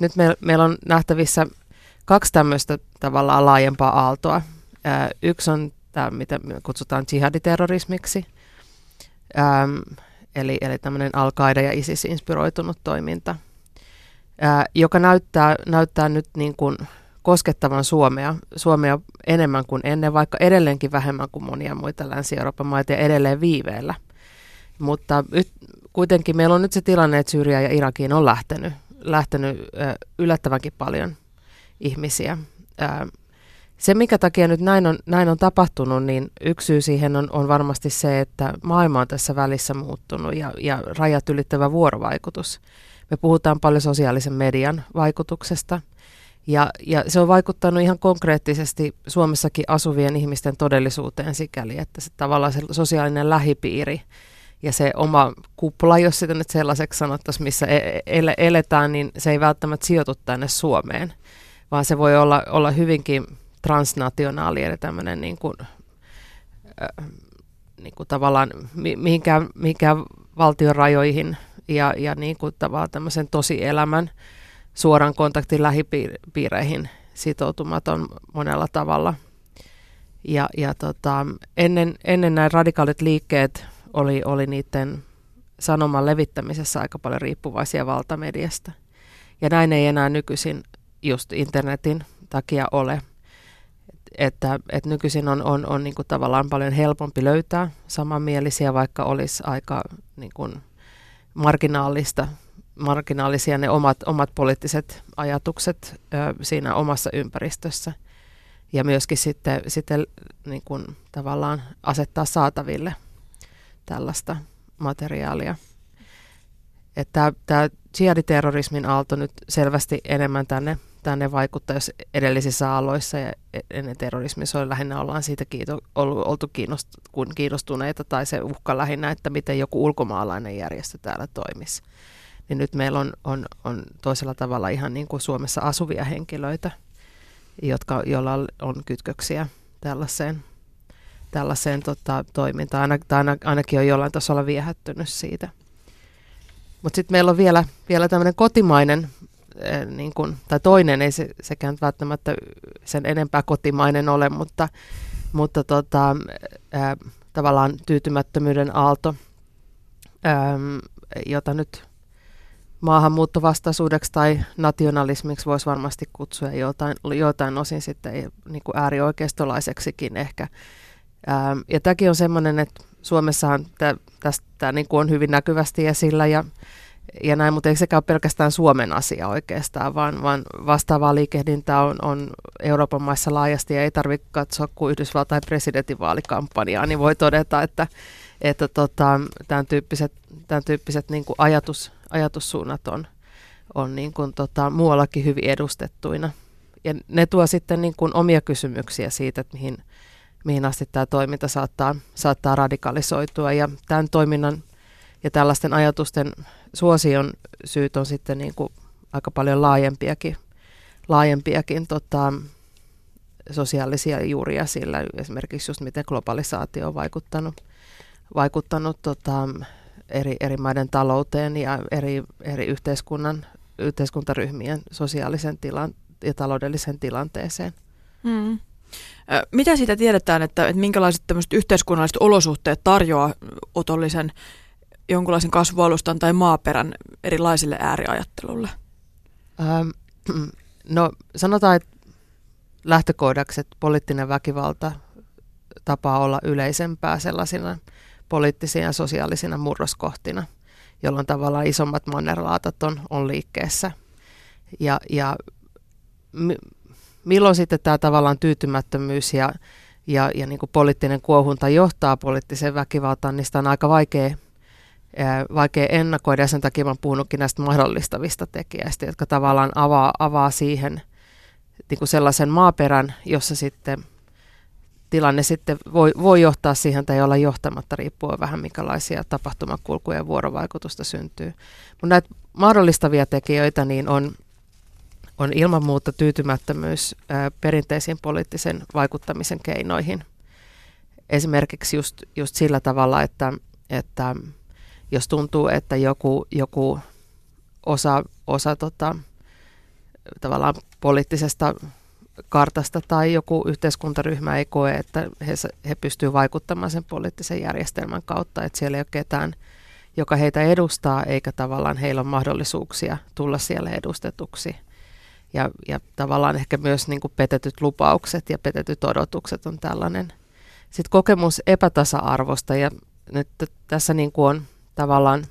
Et nyt me, meillä on nähtävissä kaksi tämmöistä tavallaan laajempaa aaltoa. Ää, yksi on tämä, mitä me kutsutaan jihaditerrorismiksi, äm, eli, eli tämmöinen al ja ISIS-inspiroitunut toiminta, ää, joka näyttää, näyttää nyt niin kuin koskettavan Suomea, Suomea enemmän kuin ennen, vaikka edelleenkin vähemmän kuin monia muita Länsi-Euroopan maita ja edelleen viiveellä. Mutta yt, kuitenkin meillä on nyt se tilanne, että Syyria ja Irakiin on lähtenyt, lähtenyt yllättävänkin paljon ihmisiä. Se, mikä takia nyt näin on, näin on tapahtunut, niin yksi syy siihen on, on varmasti se, että maailma on tässä välissä muuttunut ja, ja rajat ylittävä vuorovaikutus. Me puhutaan paljon sosiaalisen median vaikutuksesta – ja, ja se on vaikuttanut ihan konkreettisesti Suomessakin asuvien ihmisten todellisuuteen sikäli, että se tavallaan se sosiaalinen lähipiiri ja se oma kupla, jos sitä nyt sellaiseksi sanottaisiin, missä e-, ele- eletään, niin se ei välttämättä sijoitu tänne Suomeen, vaan se voi olla, olla hyvinkin transnationaali, eli tämmöinen niin kuin, äh, niin kuin tavallaan mihinkään, mihinkään valtion rajoihin ja, ja niin kuin tavallaan tämmöisen tosielämän suoran kontaktin lähipiireihin sitoutumaton monella tavalla. Ja, ja tota, ennen, ennen nämä radikaalit liikkeet oli, oli niiden sanoman levittämisessä aika paljon riippuvaisia valtamediasta. Ja näin ei enää nykyisin just internetin takia ole. Että, että nykyisin on, on, on niin kuin tavallaan paljon helpompi löytää samanmielisiä, vaikka olisi aika niin kuin marginaalista marginaalisia ne omat, omat poliittiset ajatukset ö, siinä omassa ympäristössä. Ja myöskin sitten, sitten niin kuin tavallaan asettaa saataville tällaista materiaalia. Tämä jihaditerrorismin aalto nyt selvästi enemmän tänne, tänne vaikuttaa, jos edellisissä aloissa ja e-, ennen terrorismissa lähinnä ollaan siitä kiito, ollut, oltu kiinnost, kiinnostuneita tai se uhka lähinnä, että miten joku ulkomaalainen järjestö täällä toimisi niin nyt meillä on, on, on toisella tavalla ihan niin kuin Suomessa asuvia henkilöitä, jotka, joilla on kytköksiä tällaiseen, tällaiseen tota, toimintaan, Aina, ainakin on jollain tasolla viehättynyt siitä. Mutta sitten meillä on vielä, vielä tämmöinen kotimainen, äh, niin kun, tai toinen, ei se, sekään välttämättä sen enempää kotimainen ole, mutta, mutta tota, äh, tavallaan tyytymättömyyden aalto, ähm, jota nyt maahanmuuttovastaisuudeksi tai nationalismiksi voisi varmasti kutsua jotain, jotain osin sitten niin kuin äärioikeistolaiseksikin ehkä. Ää, ja tämäkin on semmoinen, että Suomessahan tä, tästä niin kuin on hyvin näkyvästi esillä ja, ja näin, mutta ei sekään pelkästään Suomen asia oikeastaan, vaan, vaan vastaavaa liikehdintää on, on Euroopan maissa laajasti ja ei tarvitse katsoa kuin Yhdysvaltain presidentinvaalikampanjaa, niin voi todeta, että, että tota, tämän tyyppiset, tämän tyyppiset niin kuin ajatus, ajatussuunnat on, on niin kuin tota, muuallakin hyvin edustettuina. Ja ne tuo sitten niin kuin omia kysymyksiä siitä, että mihin, mihin asti tämä toiminta saattaa, saattaa radikalisoitua. Ja tämän toiminnan ja tällaisten ajatusten suosion syyt on sitten niin kuin aika paljon laajempiakin, laajempiakin tota, sosiaalisia juuria sillä, esimerkiksi just miten globalisaatio on vaikuttanut, vaikuttanut tota, eri, eri maiden talouteen ja eri, eri yhteiskunnan, yhteiskuntaryhmien sosiaalisen tilan ja taloudellisen tilanteeseen. Hmm. Mitä siitä tiedetään, että, että minkälaiset yhteiskunnalliset olosuhteet tarjoaa otollisen jonkunlaisen kasvualustan tai maaperän erilaisille ääriajattelulle? Ähm, no sanotaan, että lähtökohdaksi, että poliittinen väkivalta tapaa olla yleisempää sellaisina poliittisina ja sosiaalisina murroskohtina, jolloin tavallaan isommat mannerlaatat on, on liikkeessä. Ja, ja milloin sitten tämä tavallaan tyytymättömyys ja, ja, ja niin kuin poliittinen kuohunta johtaa poliittiseen väkivaltaan, niin sitä on aika vaikea, ää, vaikea ennakoida. Ja sen takia olen puhunutkin näistä mahdollistavista tekijöistä, jotka tavallaan avaa, avaa siihen niin kuin sellaisen maaperän, jossa sitten tilanne sitten voi, voi johtaa siihen tai olla johtamatta riippuen vähän minkälaisia tapahtumakulkuja ja vuorovaikutusta syntyy. Mutta näitä mahdollistavia tekijöitä niin on, on ilman muuta tyytymättömyys perinteisiin poliittisen vaikuttamisen keinoihin. Esimerkiksi just, just sillä tavalla, että, että jos tuntuu, että joku, joku osa, osa tota, tavallaan poliittisesta kartasta tai joku yhteiskuntaryhmä ei koe, että he, he pystyvät vaikuttamaan sen poliittisen järjestelmän kautta, että siellä ei ole ketään, joka heitä edustaa, eikä tavallaan heillä ole mahdollisuuksia tulla siellä edustetuksi. Ja, ja tavallaan ehkä myös niin kuin petetyt lupaukset ja petetyt odotukset on tällainen. Sitten kokemus epätasa-arvosta ja nyt tässä niin kuin on tavallaan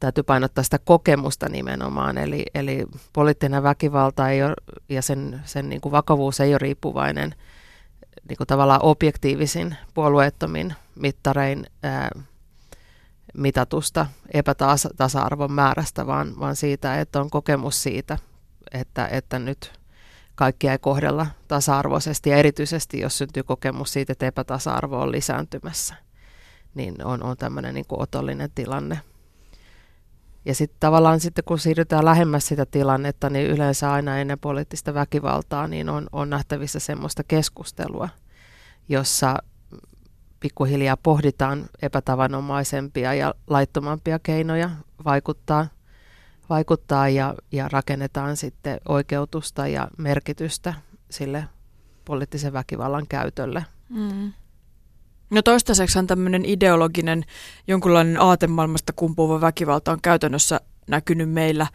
täytyy painottaa sitä kokemusta nimenomaan, eli, eli poliittinen väkivalta ei ole, ja sen, sen niin kuin vakavuus ei ole riippuvainen niin kuin tavallaan objektiivisin, puolueettomin mittarein ää, mitatusta epätasa-arvon määrästä, vaan, vaan siitä, että on kokemus siitä, että, että nyt kaikkia ei kohdella tasa-arvoisesti ja erityisesti, jos syntyy kokemus siitä, että epätasa-arvo on lisääntymässä, niin on, on tämmöinen niin kuin otollinen tilanne. Ja sitten tavallaan sitten kun siirrytään lähemmäs sitä tilannetta, niin yleensä aina ennen poliittista väkivaltaa niin on, on nähtävissä semmoista keskustelua, jossa pikkuhiljaa pohditaan epätavanomaisempia ja laittomampia keinoja vaikuttaa, vaikuttaa ja, ja rakennetaan sitten oikeutusta ja merkitystä sille poliittisen väkivallan käytölle. Mm. No toistaiseksi tämmöinen ideologinen, jonkunlainen aatemaailmasta kumpuva väkivalta on käytännössä näkynyt meillä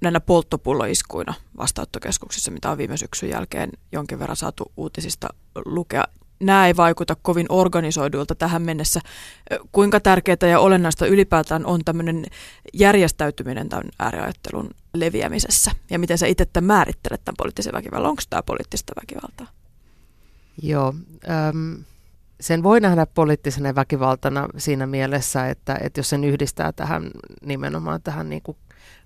näinä polttopulloiskuina vastaanottokeskuksissa, mitä on viime syksyn jälkeen jonkin verran saatu uutisista lukea. Nämä ei vaikuta kovin organisoidulta tähän mennessä. Kuinka tärkeää ja olennaista ylipäätään on tämmöinen järjestäytyminen tämän ääriajattelun leviämisessä? Ja miten sä itse määrittelet tämän poliittisen väkivallan? Onko tämä poliittista väkivaltaa? Joo, ähm, sen voi nähdä poliittisena väkivaltana siinä mielessä, että, että jos sen yhdistää tähän nimenomaan tähän niin kuin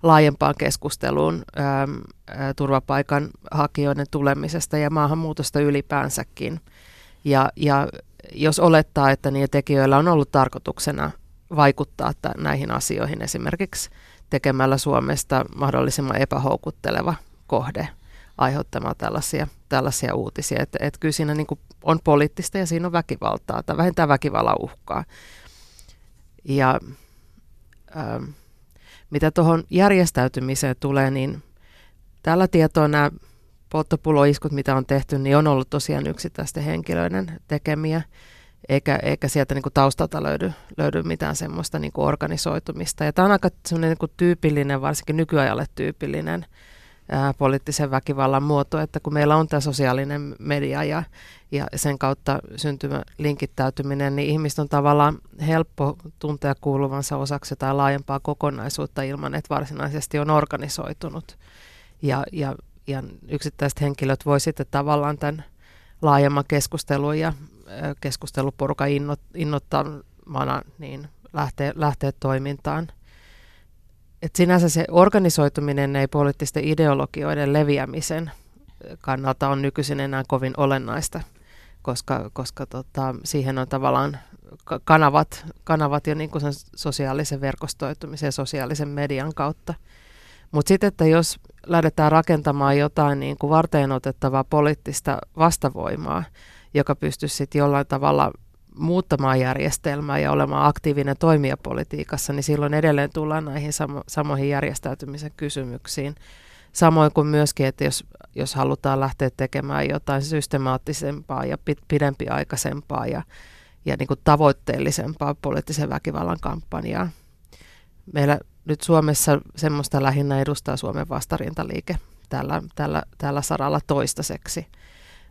laajempaan keskusteluun äm, ä, turvapaikan hakijoiden tulemisesta ja maahanmuutosta ylipäänsäkin. Ja, ja jos olettaa, että niillä tekijöillä on ollut tarkoituksena vaikuttaa t- näihin asioihin esimerkiksi tekemällä Suomesta mahdollisimman epähoukutteleva kohde aiheuttamaan tällaisia, tällaisia uutisia. Että et kyllä siinä niin on poliittista ja siinä on väkivaltaa tai vähintään väkivallan uhkaa. Ja ähm, mitä tuohon järjestäytymiseen tulee, niin tällä tietoa nämä polttopuloiskut, mitä on tehty, niin on ollut tosiaan yksittäisten henkilöiden tekemiä, eikä, eikä sieltä niin kuin taustalta löydy, löydy mitään semmoista niin kuin organisoitumista. Ja tämä on aika niin kuin tyypillinen, varsinkin nykyajalle tyypillinen ää, poliittisen väkivallan muoto, että kun meillä on tämä sosiaalinen media ja, ja sen kautta syntymä linkittäytyminen, niin ihmistä on tavallaan helppo tuntea kuuluvansa osaksi jotain laajempaa kokonaisuutta ilman, että varsinaisesti on organisoitunut. Ja, ja, ja yksittäiset henkilöt voi sitten tavallaan tämän laajemman keskustelun ja keskusteluporukan innot, innottamana niin lähteä, lähteä toimintaan et sinänsä se organisoituminen ei poliittisten ideologioiden leviämisen kannalta on nykyisin enää kovin olennaista, koska, koska tota, siihen on tavallaan kanavat, kanavat jo niin sen sosiaalisen verkostoitumisen ja sosiaalisen median kautta. Mutta sitten, että jos lähdetään rakentamaan jotain niin kuin varteen otettavaa poliittista vastavoimaa, joka pystyisi sitten jollain tavalla muuttamaan järjestelmää ja olemaan aktiivinen toimija politiikassa, niin silloin edelleen tullaan näihin samo- samoihin järjestäytymisen kysymyksiin. Samoin kuin myöskin, että jos, jos halutaan lähteä tekemään jotain systemaattisempaa ja pidempiaikaisempaa ja, ja niin kuin tavoitteellisempaa poliittisen väkivallan kampanjaa. Meillä nyt Suomessa semmoista lähinnä edustaa Suomen vastarintaliike tällä, tällä, tällä saralla toistaiseksi.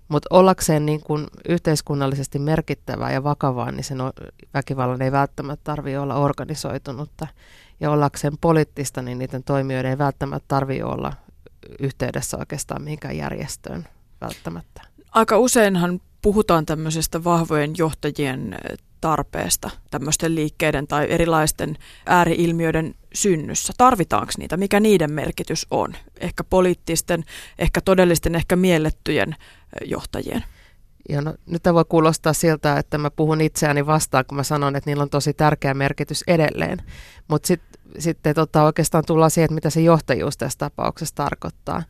Mutta ollakseen niin kun yhteiskunnallisesti merkittävää ja vakavaa, niin sen väkivallan ei välttämättä tarvitse olla organisoitunutta. Ja ollakseen poliittista, niin niiden toimijoiden ei välttämättä tarvitse olla yhteydessä oikeastaan mihinkään järjestöön välttämättä. Aika useinhan puhutaan tämmöisestä vahvojen johtajien tarpeesta tämmöisten liikkeiden tai erilaisten ääriilmiöiden synnyssä? Tarvitaanko niitä? Mikä niiden merkitys on? Ehkä poliittisten, ehkä todellisten, ehkä miellettyjen johtajien? Ja no, nyt voi kuulostaa siltä, että mä puhun itseäni vastaan, kun mä sanon, että niillä on tosi tärkeä merkitys edelleen. Mutta sitten sit, tota, oikeastaan tullaan siihen, että mitä se johtajuus tässä tapauksessa tarkoittaa.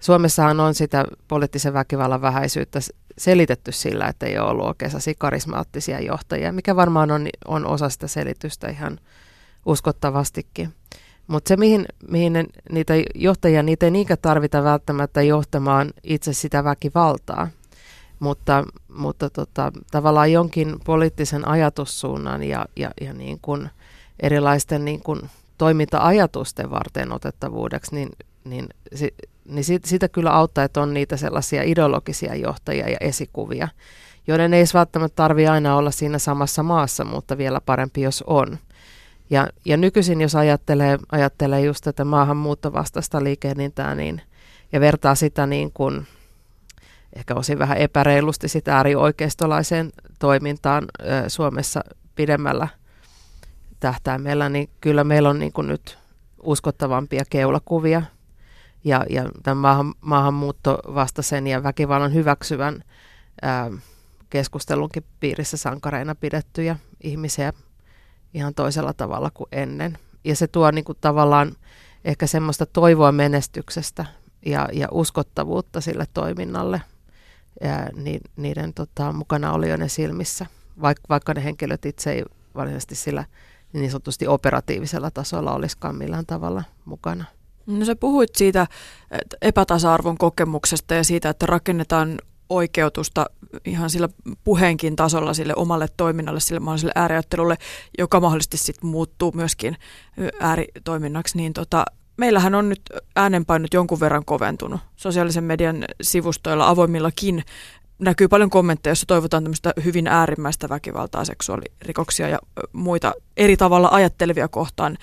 Suomessahan on sitä poliittisen väkivallan vähäisyyttä selitetty sillä, että ei ole ollut oikein karismaattisia johtajia, mikä varmaan on, on osa sitä selitystä ihan uskottavastikin. Mutta se, mihin, mihin ne, niitä johtajia, niitä ei niinkään tarvita välttämättä johtamaan itse sitä väkivaltaa, mutta, mutta tota, tavallaan jonkin poliittisen ajatussuunnan ja, ja, ja niin kuin erilaisten niin kuin toiminta-ajatusten varten otettavuudeksi, niin, niin, si, niin sit, sitä kyllä auttaa, että on niitä sellaisia ideologisia johtajia ja esikuvia, joiden ei välttämättä tarvitse aina olla siinä samassa maassa, mutta vielä parempi, jos on. Ja, ja nykyisin, jos ajattelee, ajattelee just tätä maahanmuuttovastaista liikehdintää, niin, ja vertaa sitä niin kuin, ehkä osin vähän epäreilusti sitä äärioikeistolaiseen toimintaan ö, Suomessa pidemmällä tähtäimellä, niin kyllä meillä on niin kuin nyt uskottavampia keulakuvia. Ja, ja tämän maahan, maahanmuuttovastaisen ja väkivallan hyväksyvän ää, keskustelunkin piirissä sankareina pidettyjä ihmisiä ihan toisella tavalla kuin ennen. Ja se tuo niin kuin tavallaan ehkä semmoista toivoa menestyksestä ja, ja uskottavuutta sille toiminnalle ja ni, niiden tota, mukana olijoiden silmissä, vaikka, vaikka ne henkilöt itse ei varsinaisesti sillä niin sanotusti operatiivisella tasolla olisikaan millään tavalla mukana. No sä puhuit siitä epätasa-arvon kokemuksesta ja siitä, että rakennetaan oikeutusta ihan sillä puheenkin tasolla sille omalle toiminnalle, sille mahdolliselle ääriajattelulle, joka mahdollisesti sitten muuttuu myöskin ääritoiminnaksi, niin tota, meillähän on nyt äänenpainot jonkun verran koventunut. Sosiaalisen median sivustoilla avoimillakin näkyy paljon kommentteja, joissa toivotaan tämmöistä hyvin äärimmäistä väkivaltaa, seksuaalirikoksia ja muita eri tavalla ajattelevia kohtaan,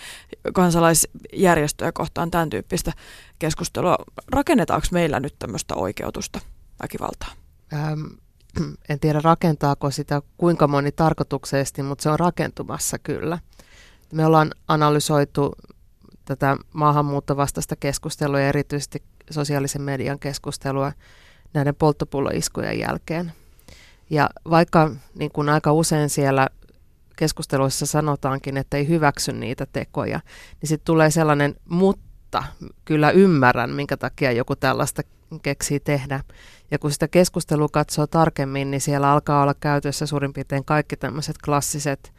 kansalaisjärjestöjä kohtaan, tämän tyyppistä keskustelua. Rakennetaanko meillä nyt tämmöistä oikeutusta väkivaltaa? Ähm, en tiedä rakentaako sitä kuinka moni tarkoituksellisesti, mutta se on rakentumassa kyllä. Me ollaan analysoitu tätä maahanmuuttovastaista keskustelua ja erityisesti sosiaalisen median keskustelua näiden polttopulloiskujen jälkeen. Ja vaikka niin kuin aika usein siellä keskusteluissa sanotaankin, että ei hyväksy niitä tekoja, niin sitten tulee sellainen mutta, kyllä ymmärrän, minkä takia joku tällaista keksii tehdä. Ja kun sitä keskustelua katsoo tarkemmin, niin siellä alkaa olla käytössä suurin piirtein kaikki tämmöiset klassiset,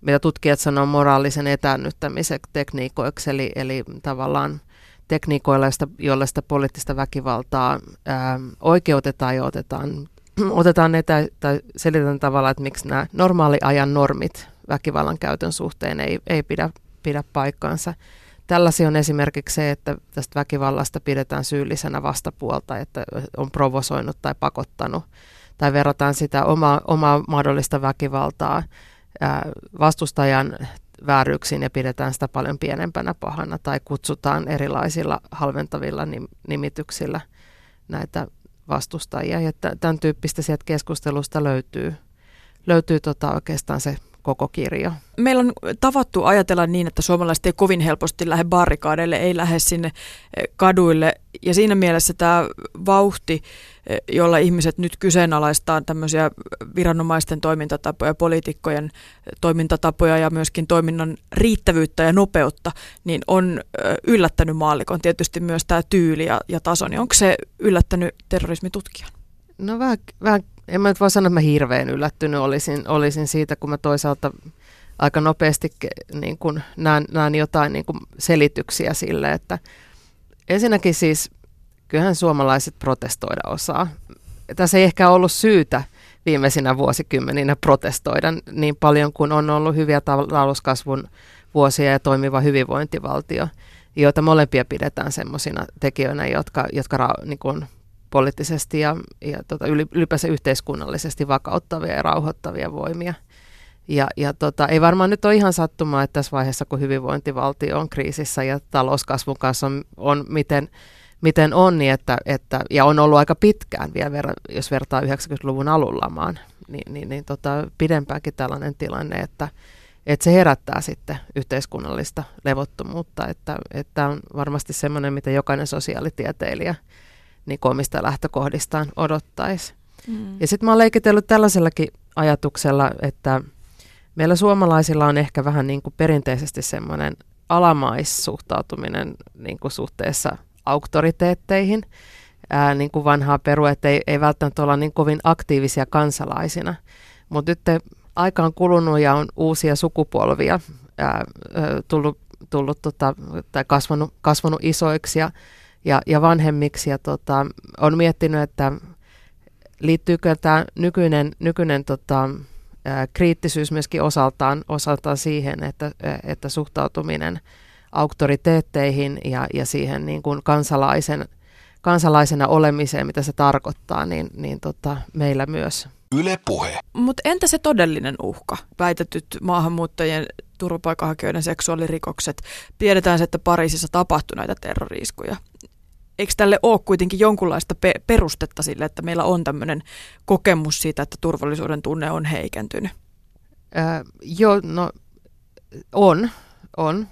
mitä tutkijat sanoo moraalisen etäännyttämisen tekniikoiksi, eli, eli tavallaan tekniikoilla, joilla sitä poliittista väkivaltaa ää, oikeutetaan ja otetaan, otetaan etä, tai selitetään tavalla, että miksi nämä normaaliajan normit väkivallan käytön suhteen ei, ei pidä, pidä paikkaansa. Tällaisia on esimerkiksi se, että tästä väkivallasta pidetään syyllisenä vastapuolta, että on provosoinut tai pakottanut, tai verrataan sitä omaa, omaa mahdollista väkivaltaa ää, vastustajan vääryyksiin ja pidetään sitä paljon pienempänä pahana, tai kutsutaan erilaisilla halventavilla nimityksillä näitä vastustajia. Ja tämän tyyppistä sieltä keskustelusta löytyy, löytyy tota oikeastaan se koko kirjo. Meillä on tavattu ajatella niin, että suomalaiset ei kovin helposti lähde barrikaadeille, ei lähde sinne eh, kaduille. Ja siinä mielessä tämä vauhti, eh, jolla ihmiset nyt kyseenalaistaa tämmöisiä viranomaisten toimintatapoja, poliitikkojen toimintatapoja ja myöskin toiminnan riittävyyttä ja nopeutta, niin on eh, yllättänyt maallikon. Tietysti myös tämä tyyli ja, ja taso, niin onko se yllättänyt terrorismitutkijan? No vähän, vähän en mä nyt voi sanoa, että mä hirveän yllättynyt olisin, olisin siitä, kun mä toisaalta aika nopeasti niin kun näen, näen jotain niin kun selityksiä sille, että ensinnäkin siis kyllähän suomalaiset protestoida osaa. Tässä ei ehkä ollut syytä viimeisinä vuosikymmeninä protestoida niin paljon kuin on ollut hyviä talouskasvun vuosia ja toimiva hyvinvointivaltio, joita molempia pidetään semmoisina tekijöinä, jotka, jotka niin kuin poliittisesti ja, ja tota, ylipäänsä yhteiskunnallisesti vakauttavia ja rauhoittavia voimia. Ja, ja tota, ei varmaan nyt ole ihan sattumaa, että tässä vaiheessa, kun hyvinvointivaltio on kriisissä ja talouskasvun kanssa on, on miten, miten on, niin että, että, ja on ollut aika pitkään vielä, ver, jos vertaa 90-luvun alullamaan, niin, niin, niin tota, pidempäänkin tällainen tilanne, että, että se herättää sitten yhteiskunnallista levottomuutta, että, että on varmasti semmoinen, mitä jokainen sosiaalitieteilijä – niin omista lähtökohdistaan odottaisi. Mm. Ja sitten mä oon leikitellyt tällaisellakin ajatuksella, että meillä suomalaisilla on ehkä vähän niin kuin perinteisesti semmoinen alamaissuhtautuminen niin kuin suhteessa auktoriteetteihin, ää, niin kuin vanhaa peru, että ei, ei välttämättä olla niin kovin aktiivisia kansalaisina. Mutta nyt aika on kulunut ja on uusia sukupolvia ää, tullut tullut tota, tai kasvanut, kasvanut isoiksi ja, ja, ja vanhemmiksi ja tota, on miettinyt, että liittyykö tämä nykyinen, nykyinen tota, ää, kriittisyys myöskin osaltaan, osaltaan siihen, että, että suhtautuminen auktoriteetteihin ja, ja siihen niin kuin kansalaisen, kansalaisena olemiseen, mitä se tarkoittaa, niin, niin tota, meillä myös. Yle puhe. Mutta entä se todellinen uhka? Väitetyt maahanmuuttajien turvapaikanhakijoiden seksuaalirikokset. Tiedetään, että Pariisissa tapahtui näitä terroriiskuja. Eikö tälle ole kuitenkin jonkunlaista pe- perustetta sille, että meillä on tämmöinen kokemus siitä, että turvallisuuden tunne on heikentynyt? Äh, joo, no on, on.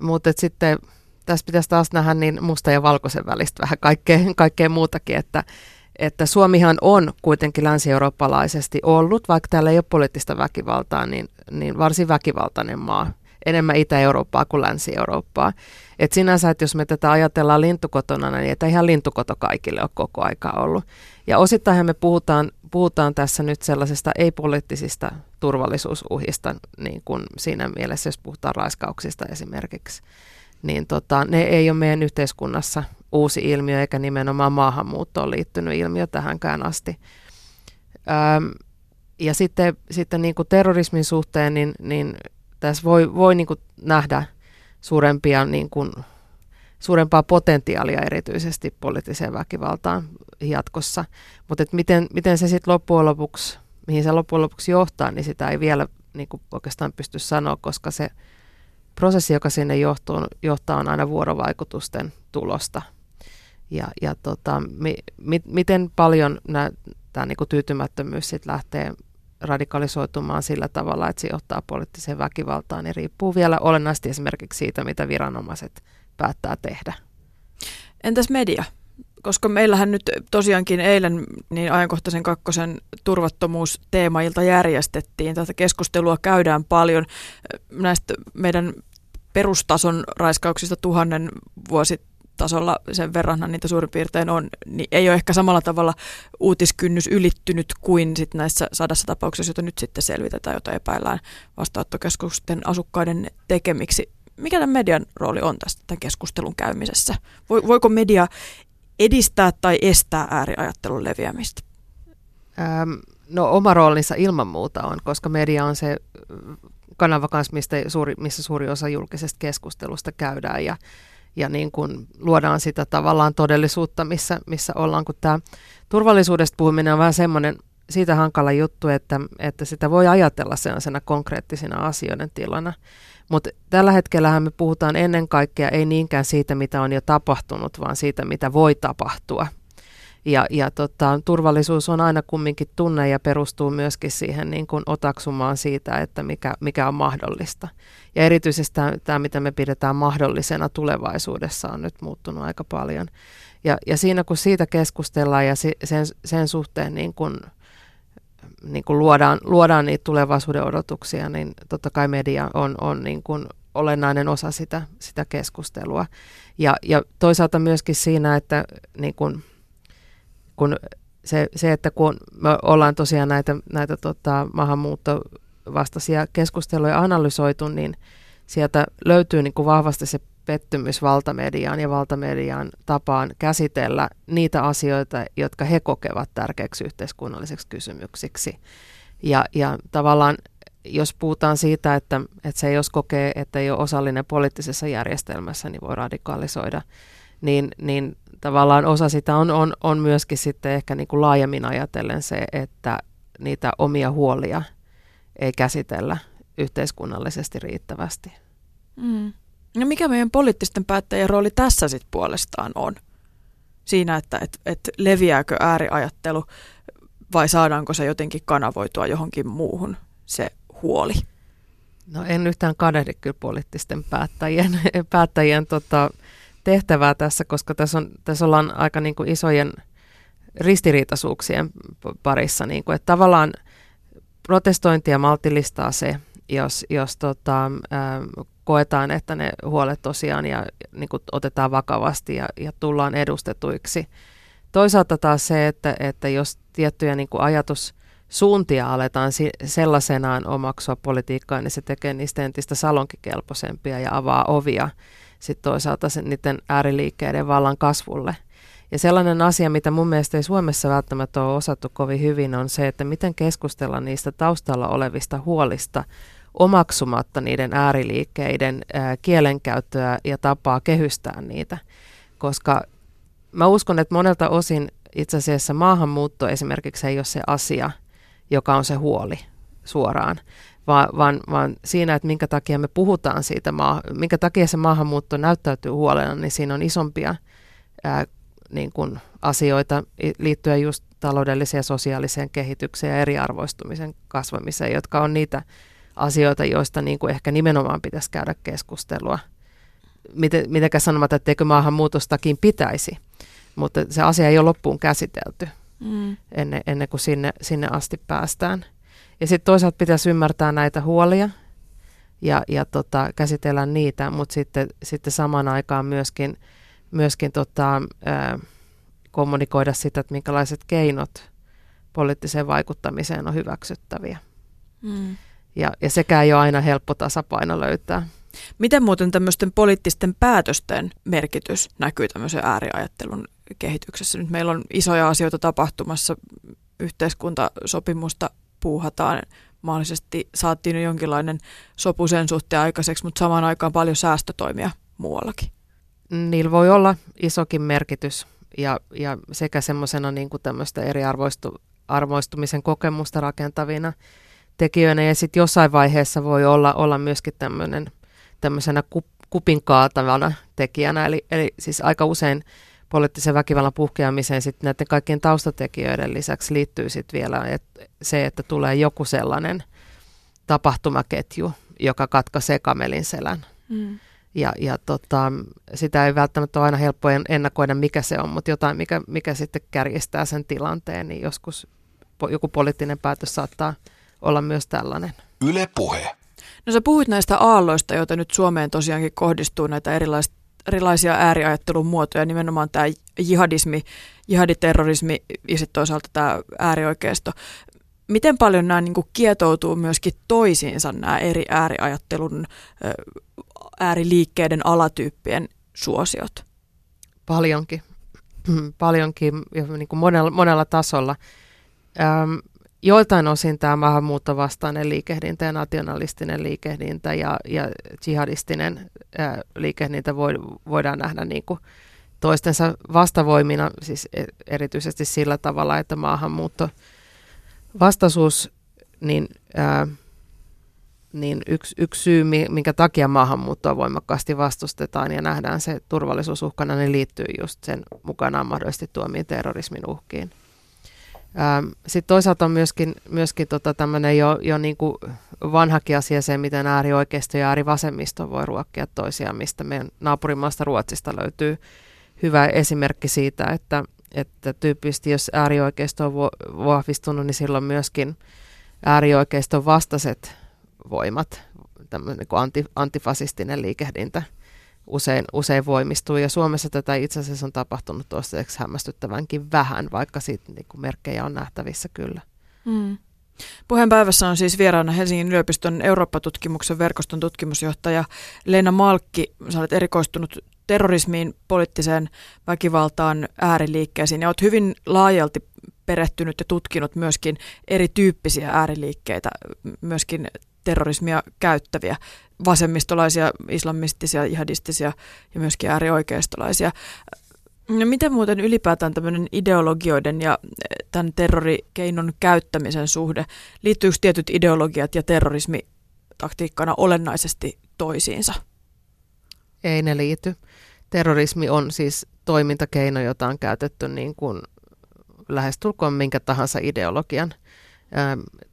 Mutta sitten tässä pitäisi taas nähdä niin musta ja valkoisen välistä vähän kaikkea, kaikkea muutakin, että, että Suomihan on kuitenkin länsi-eurooppalaisesti ollut, vaikka täällä ei ole poliittista väkivaltaa, niin, niin varsin väkivaltainen maa. Enemmän Itä-Eurooppaa kuin Länsi-Eurooppaa. Et sinänsä, että jos me tätä ajatellaan lintukotona, niin että ihan lintukoto kaikille on koko aika ollut. Ja osittain me puhutaan, puhutaan tässä nyt sellaisesta ei-poliittisista turvallisuusuhista, niin kuin siinä mielessä, jos puhutaan raiskauksista esimerkiksi. Niin tota, ne ei ole meidän yhteiskunnassa uusi ilmiö, eikä nimenomaan maahanmuuttoon liittynyt ilmiö tähänkään asti. Öm, ja sitten, sitten niin kuin terrorismin suhteen, niin, niin tässä voi, voi niin kuin nähdä suurempia, niin kuin, suurempaa potentiaalia erityisesti poliittiseen väkivaltaan jatkossa. Mutta miten, miten se sitten loppujen lopuksi, mihin se loppujen lopuksi johtaa, niin sitä ei vielä niin kuin oikeastaan pysty sanoa, koska se prosessi, joka sinne johtuu, johtaa, on aina vuorovaikutusten tulosta – ja, ja tota, mi, mi, miten paljon tämä niinku tyytymättömyys sit lähtee radikalisoitumaan sillä tavalla, että se johtaa poliittiseen väkivaltaan, niin riippuu vielä olennaisesti esimerkiksi siitä, mitä viranomaiset päättää tehdä. Entäs media? Koska meillähän nyt tosiaankin eilen niin ajankohtaisen kakkosen turvattomuusteemailta järjestettiin. Tätä keskustelua käydään paljon näistä meidän perustason raiskauksista tuhannen vuosi tasolla sen verran niitä suurin piirtein on, niin ei ole ehkä samalla tavalla uutiskynnys ylittynyt kuin sit näissä sadassa tapauksessa, joita nyt sitten selvitetään, jota epäillään vastaanottokeskusten asukkaiden tekemiksi. Mikä tämän median rooli on tästä tämän keskustelun käymisessä? Voiko media edistää tai estää ääriajattelun leviämistä? Ähm, no oma roolinsa ilman muuta on, koska media on se kanava kanssa, mistä suuri, missä suuri osa julkisesta keskustelusta käydään ja ja niin kuin luodaan sitä tavallaan todellisuutta, missä, missä ollaan, kun tämä turvallisuudesta puhuminen on vähän semmoinen siitä hankala juttu, että, että sitä voi ajatella sellaisena konkreettisena asioiden tilana. Mutta tällä hetkellä me puhutaan ennen kaikkea ei niinkään siitä, mitä on jo tapahtunut, vaan siitä, mitä voi tapahtua. Ja, ja tota, turvallisuus on aina kumminkin tunne ja perustuu myöskin siihen niin kuin otaksumaan siitä, että mikä, mikä on mahdollista. Ja erityisesti tämä, tämä, mitä me pidetään mahdollisena tulevaisuudessa, on nyt muuttunut aika paljon. Ja, ja siinä kun siitä keskustellaan ja sen, sen suhteen niin kuin, niin kuin luodaan, luodaan niitä tulevaisuuden odotuksia, niin totta kai media on, on niin kuin olennainen osa sitä, sitä keskustelua. Ja, ja toisaalta myöskin siinä, että niin kuin, kun se, se, että kun me ollaan tosiaan näitä, näitä tota, maahanmuuttovastaisia keskusteluja analysoitu, niin sieltä löytyy niin kuin vahvasti se pettymys valtamediaan ja valtamedian tapaan käsitellä niitä asioita, jotka he kokevat tärkeäksi yhteiskunnalliseksi kysymyksiksi. Ja, ja tavallaan jos puhutaan siitä, että, että se jos kokee, että ei ole osallinen poliittisessa järjestelmässä, niin voi radikalisoida, niin, niin tavallaan osa sitä on, on, on myöskin sitten ehkä niin kuin laajemmin ajatellen se, että niitä omia huolia ei käsitellä yhteiskunnallisesti riittävästi. Mm. No mikä meidän poliittisten päättäjien rooli tässä sitten puolestaan on? Siinä, että et, et leviääkö ääriajattelu vai saadaanko se jotenkin kanavoitua johonkin muuhun, se huoli? No en yhtään kadehdi kyllä poliittisten päättäjien, päättäjien tota, tehtävää tässä, koska tässä, on, tässä ollaan aika niin kuin isojen ristiriitaisuuksien parissa. Niin kuin, että tavallaan protestointia maltillistaa se, jos, jos tota, ä, koetaan, että ne huolet tosiaan ja, niin kuin otetaan vakavasti ja, ja tullaan edustetuiksi. Toisaalta taas se, että, että jos tiettyjä niin kuin ajatus suuntia aletaan sellaisenaan omaksua politiikkaa, niin se tekee niistä entistä salonkikelpoisempia ja avaa ovia sitten toisaalta sen, niiden ääriliikkeiden vallan kasvulle. Ja sellainen asia, mitä mun mielestä ei Suomessa välttämättä ole osattu kovin hyvin, on se, että miten keskustella niistä taustalla olevista huolista omaksumatta niiden ääriliikkeiden ää, kielenkäyttöä ja tapaa kehystää niitä. Koska mä uskon, että monelta osin itse asiassa maahanmuutto esimerkiksi ei ole se asia, joka on se huoli suoraan, vaan, vaan, vaan siinä, että minkä takia me puhutaan siitä, maa, minkä takia se maahanmuutto näyttäytyy huolena, niin siinä on isompia ää, niin kuin asioita liittyen just taloudelliseen ja sosiaaliseen kehitykseen ja eriarvoistumisen kasvamiseen, jotka on niitä asioita, joista niin kuin ehkä nimenomaan pitäisi käydä keskustelua. Miten, mitenkään sanomatta, etteikö maahanmuutostakin pitäisi, mutta se asia ei ole loppuun käsitelty mm. ennen, ennen kuin sinne, sinne asti päästään. Ja sitten toisaalta pitäisi ymmärtää näitä huolia ja, ja tota, käsitellä niitä, mutta sitten, sitten samaan aikaan myöskin, myöskin tota, ää, kommunikoida sitä, että minkälaiset keinot poliittiseen vaikuttamiseen on hyväksyttäviä. Mm. Ja, ja sekään ei ole aina helppo tasapaino löytää. Miten muuten tämmöisten poliittisten päätösten merkitys näkyy tämmöisen ääriajattelun kehityksessä? Nyt meillä on isoja asioita tapahtumassa, yhteiskuntasopimusta puuhataan, mahdollisesti saatiin jo jonkinlainen sopu sen suhteen aikaiseksi, mutta samaan aikaan paljon säästötoimia muuallakin. Niillä voi olla isokin merkitys ja, ja sekä semmoisena niin tämmöistä eriarvoistumisen kokemusta rakentavina tekijöinä. Ja sitten jossain vaiheessa voi olla, olla myöskin tämmöinen, tämmöisenä kup, kupin kaatavana tekijänä, eli, eli siis aika usein poliittisen väkivallan puhkeamiseen sitten näiden kaikkien taustatekijöiden lisäksi liittyy sitten vielä et, se, että tulee joku sellainen tapahtumaketju, joka katkaisee kamelin selän. Mm. Ja, ja tota, sitä ei välttämättä ole aina helppo ennakoida, mikä se on, mutta jotain, mikä, mikä sitten kärjistää sen tilanteen, niin joskus joku poliittinen päätös saattaa olla myös tällainen. Yle puhe. No sä puhuit näistä aalloista, joita nyt Suomeen tosiaankin kohdistuu näitä erilaisia erilaisia ääriajattelun muotoja, nimenomaan tämä jihadismi, jihaditerrorismi ja sitten toisaalta tämä äärioikeisto. Miten paljon nämä niin kuin kietoutuu myöskin toisiinsa nämä eri ääriajattelun, ääriliikkeiden alatyyppien suosiot? Paljonkin. Paljonkin ja niin kuin monella, monella tasolla. Ähm, joiltain osin tämä maahanmuuttovastainen liikehdintä ja nationalistinen liikehdintä ja, ja jihadistinen ää, liikehdintä voi, voidaan nähdä niin kuin toistensa vastavoimina, siis e, erityisesti sillä tavalla, että maahanmuutto vastaisuus, niin, ää, niin yksi, yksi syy, minkä takia maahanmuuttoa voimakkaasti vastustetaan ja nähdään se turvallisuusuhkana, niin liittyy just sen mukanaan mahdollisesti tuomiin terrorismin uhkiin. Ähm, Sitten toisaalta on myöskin, myöskin tota tämmöinen jo, jo niin kuin vanhakin asia se, miten äärioikeisto ja äärivasemmisto voi ruokkia toisiaan, mistä meidän naapurimaasta Ruotsista löytyy hyvä esimerkki siitä, että, että tyypillisesti jos äärioikeisto on vahvistunut, niin silloin myöskin äärioikeiston vastaiset voimat, tämmöinen niin anti, antifasistinen liikehdintä – usein, usein voimistuu. Ja Suomessa tätä itse asiassa on tapahtunut toistaiseksi hämmästyttävänkin vähän, vaikka siitä niin kuin merkkejä on nähtävissä kyllä. Mm. Puheenpäivässä on siis vieraana Helsingin yliopiston Eurooppa-tutkimuksen verkoston tutkimusjohtaja Leena Malkki. Sä olet erikoistunut terrorismiin, poliittiseen väkivaltaan, ääriliikkeisiin ja olet hyvin laajalti perehtynyt ja tutkinut myöskin erityyppisiä ääriliikkeitä, myöskin terrorismia käyttäviä vasemmistolaisia, islamistisia, jihadistisia ja myöskin äärioikeistolaisia. No miten muuten ylipäätään tämmöinen ideologioiden ja tämän terrorikeinon käyttämisen suhde, liittyykö tietyt ideologiat ja terrorismi taktiikkana olennaisesti toisiinsa? Ei ne liity. Terrorismi on siis toimintakeino, jota on käytetty niin kuin lähestulkoon minkä tahansa ideologian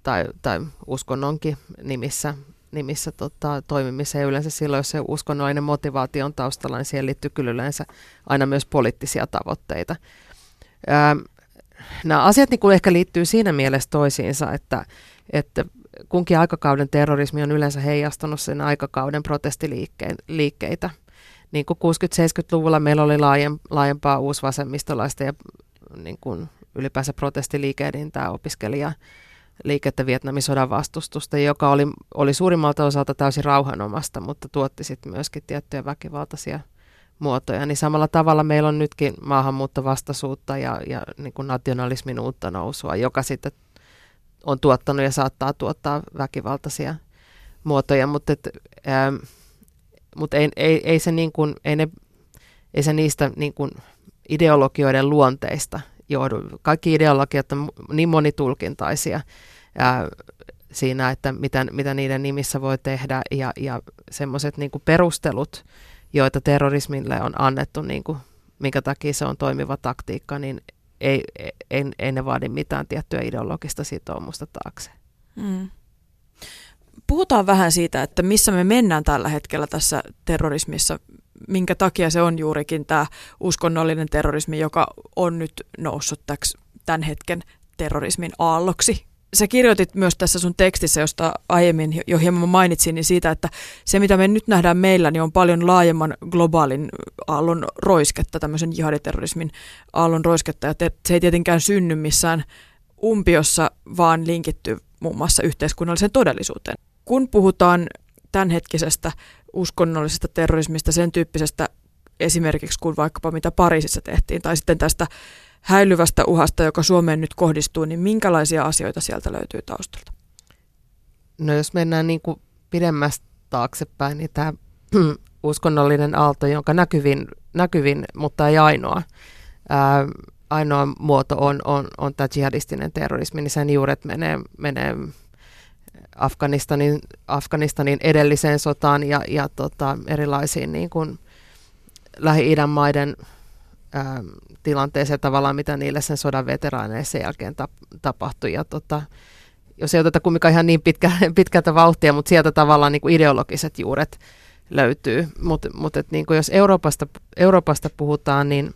tai, tai uskonnonkin nimissä nimissä tota, toimimiseen. Yleensä silloin, jos se uskonnollinen motivaatio on taustalla, niin siihen liittyy kyllä yleensä aina myös poliittisia tavoitteita. Nämä asiat niin ehkä liittyy siinä mielessä toisiinsa, että, että kunkin aikakauden terrorismi on yleensä heijastunut sen aikakauden protestiliikkeitä. Niin kuin 60-70-luvulla meillä oli laajempaa uusvasemmistolaista ja niin kuin ylipäänsä protestiliikehdintää opiskelija liikettä Vietnamin sodan vastustusta, joka oli, oli suurimmalta osalta täysin rauhanomasta, mutta tuotti sitten myöskin tiettyjä väkivaltaisia muotoja. Niin samalla tavalla meillä on nytkin maahanmuuttovastaisuutta ja, ja niin kuin nationalismin uutta nousua, joka sitten on tuottanut ja saattaa tuottaa väkivaltaisia muotoja, mutta, et, ähm, mutta ei, ei, ei, se niin kuin, ei, ne, ei se niistä niin kuin ideologioiden luonteista johdu. Kaikki ideologiat on niin monitulkintaisia ää, siinä, että mitä, mitä niiden nimissä voi tehdä ja, ja semmoiset niin perustelut, joita terrorismille on annettu, niin kuin, minkä takia se on toimiva taktiikka, niin ei, ei, ei ne vaadi mitään tiettyä ideologista sitoumusta taakse. Mm. Puhutaan vähän siitä, että missä me mennään tällä hetkellä tässä terrorismissa minkä takia se on juurikin tämä uskonnollinen terrorismi, joka on nyt noussut täks, tämän hetken terrorismin aalloksi. Sä kirjoitit myös tässä sun tekstissä, josta aiemmin jo hieman mainitsin, niin siitä, että se mitä me nyt nähdään meillä, niin on paljon laajemman globaalin aallon roisketta, tämmöisen jihaditerrorismin aallon roisketta, ja se ei tietenkään synny missään umpiossa, vaan linkittyy muun muassa yhteiskunnalliseen todellisuuteen. Kun puhutaan tämänhetkisestä uskonnollisesta terrorismista, sen tyyppisestä esimerkiksi kuin vaikkapa mitä Pariisissa tehtiin, tai sitten tästä häilyvästä uhasta, joka Suomeen nyt kohdistuu, niin minkälaisia asioita sieltä löytyy taustalta? No jos mennään niin kuin pidemmästä taaksepäin, niin tämä uskonnollinen aalto, jonka näkyvin, näkyvin mutta ei ainoa, ää, ainoa muoto on, on, on tämä jihadistinen terrorismi, niin sen juuret menee, menee Afganistanin, Afganistanin edelliseen sotaan ja, ja tota, erilaisiin niin kuin Lähi-idän maiden ää, tilanteeseen tavallaan, mitä niille sen sodan veteraaneille sen jälkeen tap, tapahtui. Ja tota, jos ei oteta kumminkaan ihan niin pitkä, pitkältä vauhtia, mutta sieltä tavallaan niin kuin ideologiset juuret löytyy. Mutta mut, niin jos Euroopasta, Euroopasta puhutaan, niin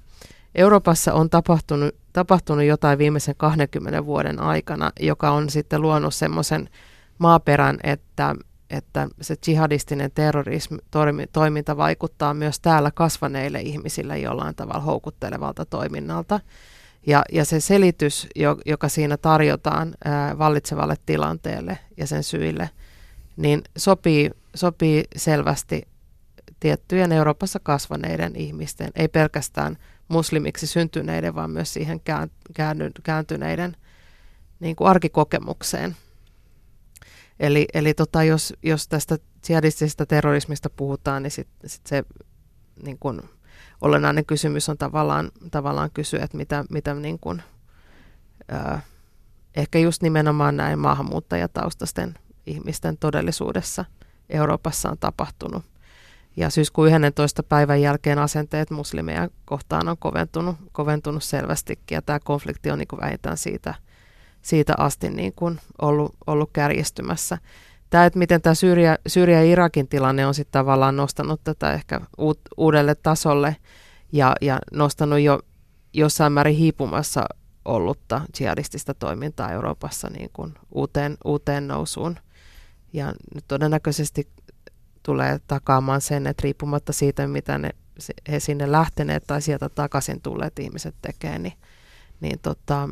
Euroopassa on tapahtunut, tapahtunut jotain viimeisen 20 vuoden aikana, joka on sitten luonut semmoisen maaperän, että, että se jihadistinen terrorismi toiminta vaikuttaa myös täällä kasvaneille ihmisille jollain tavalla houkuttelevalta toiminnalta. Ja, ja se selitys, joka siinä tarjotaan ää, vallitsevalle tilanteelle ja sen syille, niin sopii, sopii selvästi tiettyjen Euroopassa kasvaneiden ihmisten, ei pelkästään muslimiksi syntyneiden, vaan myös siihen kääntyneiden niin kuin arkikokemukseen. Eli, eli tota, jos, jos tästä jihadistisesta terrorismista puhutaan, niin sitten sit se niin kun, olennainen kysymys on tavallaan, tavallaan kysyä, että mitä, mitä niin kun, ää, ehkä just nimenomaan näin maahanmuuttajataustaisten ihmisten todellisuudessa Euroopassa on tapahtunut. Ja syyskuun 11. päivän jälkeen asenteet muslimeja kohtaan on koventunut, koventunut selvästikin, ja tämä konflikti on niin vähintään siitä – siitä asti niin kuin ollut, ollut kärjistymässä. Tämä, että miten tämä Syyria, Syyria ja Irakin tilanne on sitten tavallaan nostanut tätä ehkä uut, uudelle tasolle ja, ja nostanut jo jossain määrin hiipumassa ollutta jihadistista toimintaa Euroopassa niin kuin uuteen, uuteen nousuun. Ja nyt todennäköisesti tulee takaamaan sen, että riippumatta siitä, mitä ne, he sinne lähteneet tai sieltä takaisin tulleet ihmiset tekee, niin, niin tota,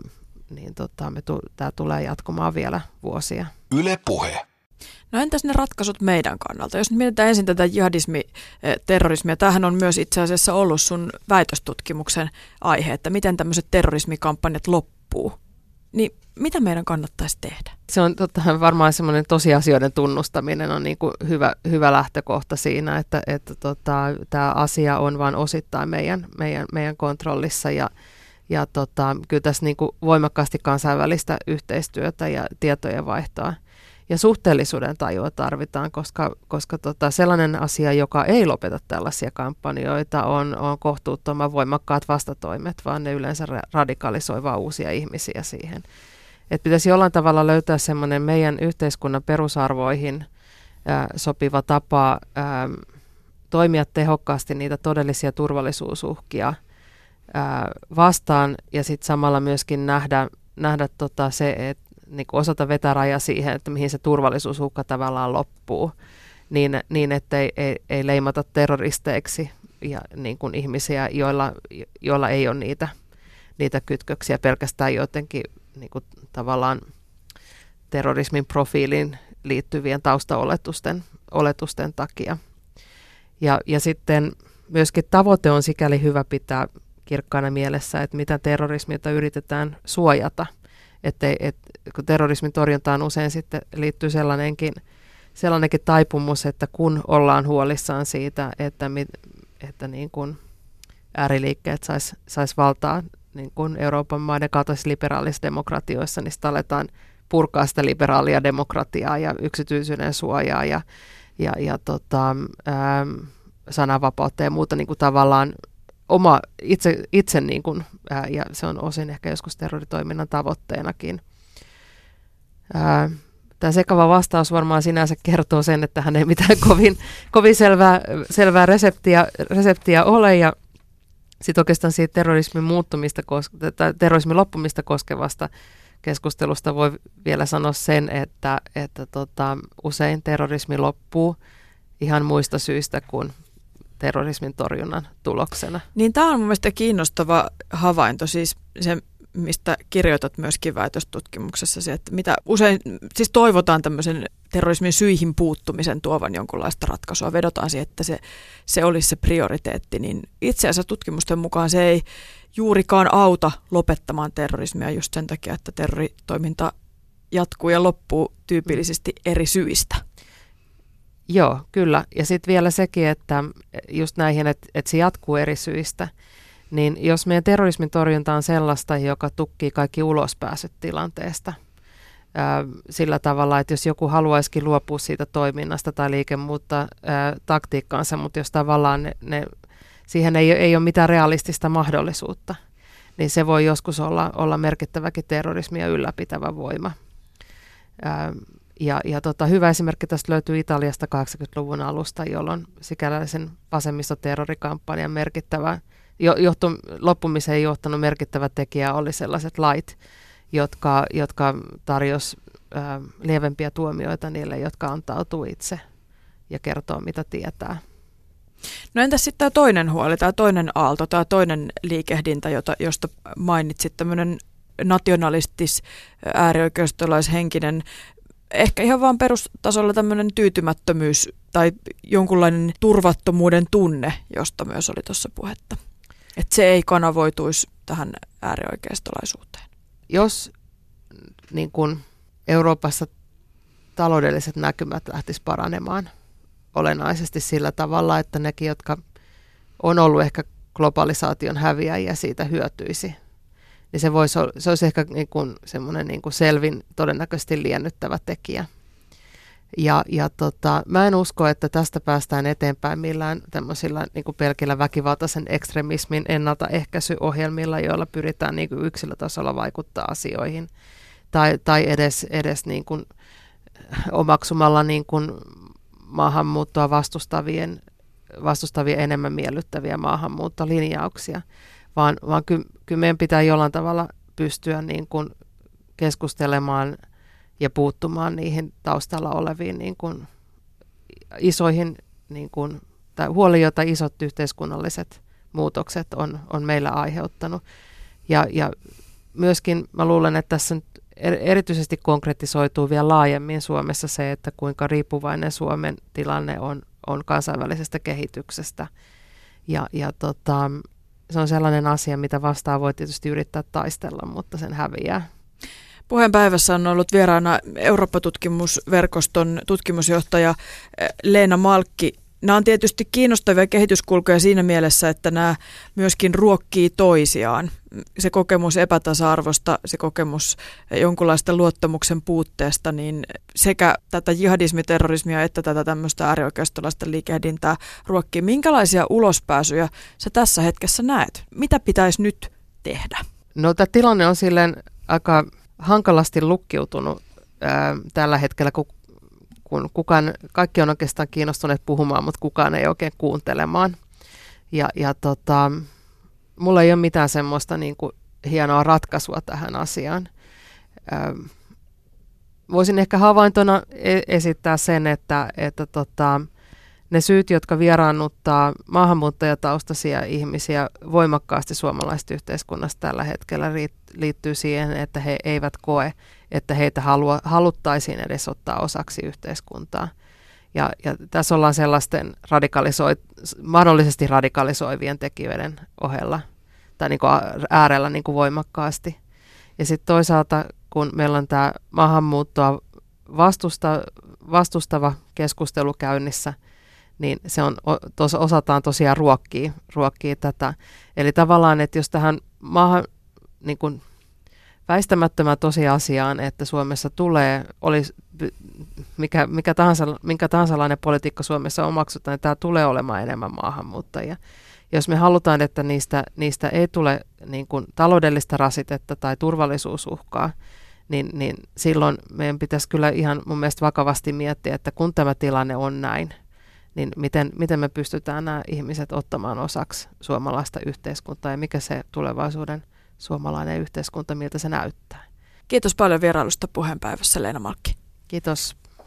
niin tota, me tu- tämä tulee jatkumaan vielä vuosia. Yle Puhe. No entäs ne ratkaisut meidän kannalta? Jos nyt mietitään ensin tätä jihadismi, eh, terrorismia, tämähän on myös itse asiassa ollut sun väitöstutkimuksen aihe, että miten tämmöiset terrorismikampanjat loppuu. Niin mitä meidän kannattaisi tehdä? Se on totta, varmaan semmoinen tosiasioiden tunnustaminen on niin kuin hyvä, hyvä lähtökohta siinä, että, että tota, tämä asia on vain osittain meidän, meidän, meidän kontrollissa ja, ja tota, kyllä tässä niin kuin voimakkaasti kansainvälistä yhteistyötä ja tietojen vaihtoa ja suhteellisuuden tajua tarvitaan, koska, koska tota, sellainen asia, joka ei lopeta tällaisia kampanjoita, on, on kohtuuttoman voimakkaat vastatoimet, vaan ne yleensä radikalisoi vaan uusia ihmisiä siihen. Et pitäisi jollain tavalla löytää semmoinen meidän yhteiskunnan perusarvoihin ää, sopiva tapa ää, toimia tehokkaasti niitä todellisia turvallisuusuhkia – vastaan ja sitten samalla myöskin nähdä, nähdä tota se, että niin osata vetää raja siihen, että mihin se turvallisuusuhka tavallaan loppuu, niin, niin ettei ei, ei leimata terroristeiksi ja niin kuin ihmisiä, joilla, joilla ei ole niitä, niitä kytköksiä pelkästään jotenkin niin kuin tavallaan terrorismin profiiliin liittyvien taustaoletusten oletusten takia. Ja, ja sitten myöskin tavoite on sikäli hyvä pitää kirkkaana mielessä, että mitä terrorismilta yritetään suojata. Että et, kun terrorismin torjuntaan usein sitten liittyy sellainenkin, sellainenkin taipumus, että kun ollaan huolissaan siitä, että, mit, että niin kuin ääriliikkeet sais, sais valtaa niin kuin Euroopan maiden kaltaisissa liberaalissa demokratioissa, niin sitä aletaan purkaa sitä liberaalia demokratiaa ja yksityisyyden suojaa ja, ja, ja tota, ähm, sananvapautta ja muuta niin kuin tavallaan oma itse, itse niin kuin, ää, ja se on osin ehkä joskus terroritoiminnan tavoitteenakin. Ää, tämä sekava vastaus varmaan sinänsä kertoo sen, että hän ei mitään kovin, kovin selvää, selvää reseptiä, reseptiä ole ja sitten oikeastaan siitä terrorismin muuttumista, tai terrorismin loppumista koskevasta keskustelusta voi vielä sanoa sen, että, että tota, usein terrorismi loppuu ihan muista syistä kuin terrorismin torjunnan tuloksena. Niin tämä on mun mielestä kiinnostava havainto, siis se, mistä kirjoitat myöskin väitöstutkimuksessa, että mitä usein, siis toivotaan tämmöisen terrorismin syihin puuttumisen tuovan jonkunlaista ratkaisua, vedotaan siihen, että se, se olisi se prioriteetti, niin itse asiassa tutkimusten mukaan se ei juurikaan auta lopettamaan terrorismia just sen takia, että terroritoiminta jatkuu ja loppuu tyypillisesti eri syistä. Joo, kyllä. Ja sitten vielä sekin, että just näihin, että, että se jatkuu eri syistä, niin jos meidän terrorismin torjunta on sellaista, joka tukkii kaikki ulospääsyt tilanteesta, ää, sillä tavalla, että jos joku haluaisikin luopua siitä toiminnasta tai liikemuutta ää, taktiikkaansa, mutta jos tavallaan ne, ne, siihen ei, ei ole mitään realistista mahdollisuutta, niin se voi joskus olla, olla merkittäväkin terrorismia ylläpitävä voima. Ää, ja, ja tota, hyvä esimerkki tästä löytyy Italiasta 80-luvun alusta, jolloin sikäläisen vasemmistoterrorikampanjan merkittävä, jo, johtu, loppumiseen johtanut merkittävä tekijä oli sellaiset lait, jotka, jotka tarjos ää, lievempiä tuomioita niille, jotka antautuu itse ja kertoo, mitä tietää. No entäs sitten tämä toinen huoli, tämä toinen aalto, tämä toinen liikehdintä, jota, josta mainitsit, tämmöinen nationalistis, äärioikeistolaishenkinen ehkä ihan vaan perustasolla tämmöinen tyytymättömyys tai jonkunlainen turvattomuuden tunne, josta myös oli tuossa puhetta. Että se ei kanavoituisi tähän äärioikeistolaisuuteen. Jos niin kun Euroopassa taloudelliset näkymät lähtis paranemaan olennaisesti sillä tavalla, että nekin, jotka on ollut ehkä globalisaation häviäjiä, siitä hyötyisi niin se, voisi, se olisi ehkä niin kuin semmoinen niin kuin selvin todennäköisesti liennyttävä tekijä. Ja, ja tota, mä en usko, että tästä päästään eteenpäin millään tämmöisillä niin kuin pelkillä väkivaltaisen ekstremismin ennaltaehkäisyohjelmilla, joilla pyritään niin kuin yksilötasolla vaikuttaa asioihin. Tai, tai edes, edes niin kuin omaksumalla niin kuin maahanmuuttoa vastustavien, vastustavien enemmän miellyttäviä maahanmuuttolinjauksia vaan, vaan ky, kyllä meidän pitää jollain tavalla pystyä niin kuin keskustelemaan ja puuttumaan niihin taustalla oleviin niin kuin isoihin niin kuin, tai huoli, jota isot yhteiskunnalliset muutokset on, on meillä aiheuttanut. Ja, ja myöskin mä luulen, että tässä nyt erityisesti konkretisoituu vielä laajemmin Suomessa se, että kuinka riippuvainen Suomen tilanne on, on kansainvälisestä kehityksestä. Ja, ja tota, se on sellainen asia, mitä vastaan voi tietysti yrittää taistella, mutta sen häviää. Puheenpäivässä on ollut vieraana Eurooppa-tutkimusverkoston tutkimusjohtaja eh, Leena Malkki. Nämä on tietysti kiinnostavia kehityskulkuja siinä mielessä, että nämä myöskin ruokkii toisiaan. Se kokemus epätasa-arvosta, se kokemus jonkunlaista luottamuksen puutteesta, niin sekä tätä jihadismiterrorismia että tätä tämmöistä äärioikeistolaista liikehdintää ruokkii. Minkälaisia ulospääsyjä sä tässä hetkessä näet? Mitä pitäisi nyt tehdä? No tämä tilanne on silleen aika hankalasti lukkiutunut ää, tällä hetkellä, kun kun kukaan, kaikki on oikeastaan kiinnostuneet puhumaan, mutta kukaan ei oikein kuuntelemaan. Ja, ja tota, mulla ei ole mitään semmoista niin kuin hienoa ratkaisua tähän asiaan. Ähm, voisin ehkä havaintona e- esittää sen, että, että tota, ne syyt, jotka vieraannuttaa maahanmuuttajataustaisia ihmisiä voimakkaasti suomalaisesta yhteiskunnasta tällä hetkellä, liittyy siihen, että he eivät koe, että heitä halua, haluttaisiin edes ottaa osaksi yhteiskuntaa. Ja, ja tässä ollaan sellaisten radikalisoi, mahdollisesti radikalisoivien tekijöiden ohella tai niin kuin äärellä niin kuin voimakkaasti. Ja sitten toisaalta, kun meillä on tämä maahanmuuttoa vastusta, vastustava keskustelu käynnissä, niin se on, tos, osataan tosiaan ruokkii, ruokkii tätä. Eli tavallaan, että jos tähän maahan niin kuin väistämättömän tosiasiaan, että Suomessa tulee, olisi mikä, mikä tahansa, minkä tahansa politiikka Suomessa omaksutaan, niin tämä tulee olemaan enemmän maahanmuuttajia. Jos me halutaan, että niistä, niistä ei tule niin kuin taloudellista rasitetta tai turvallisuusuhkaa, niin, niin silloin meidän pitäisi kyllä ihan mun mielestä vakavasti miettiä, että kun tämä tilanne on näin, niin miten, miten me pystytään nämä ihmiset ottamaan osaksi suomalaista yhteiskuntaa ja mikä se tulevaisuuden suomalainen yhteiskunta, miltä se näyttää. Kiitos paljon vierailusta puheenpäivässä Leena Malkki. Kiitos.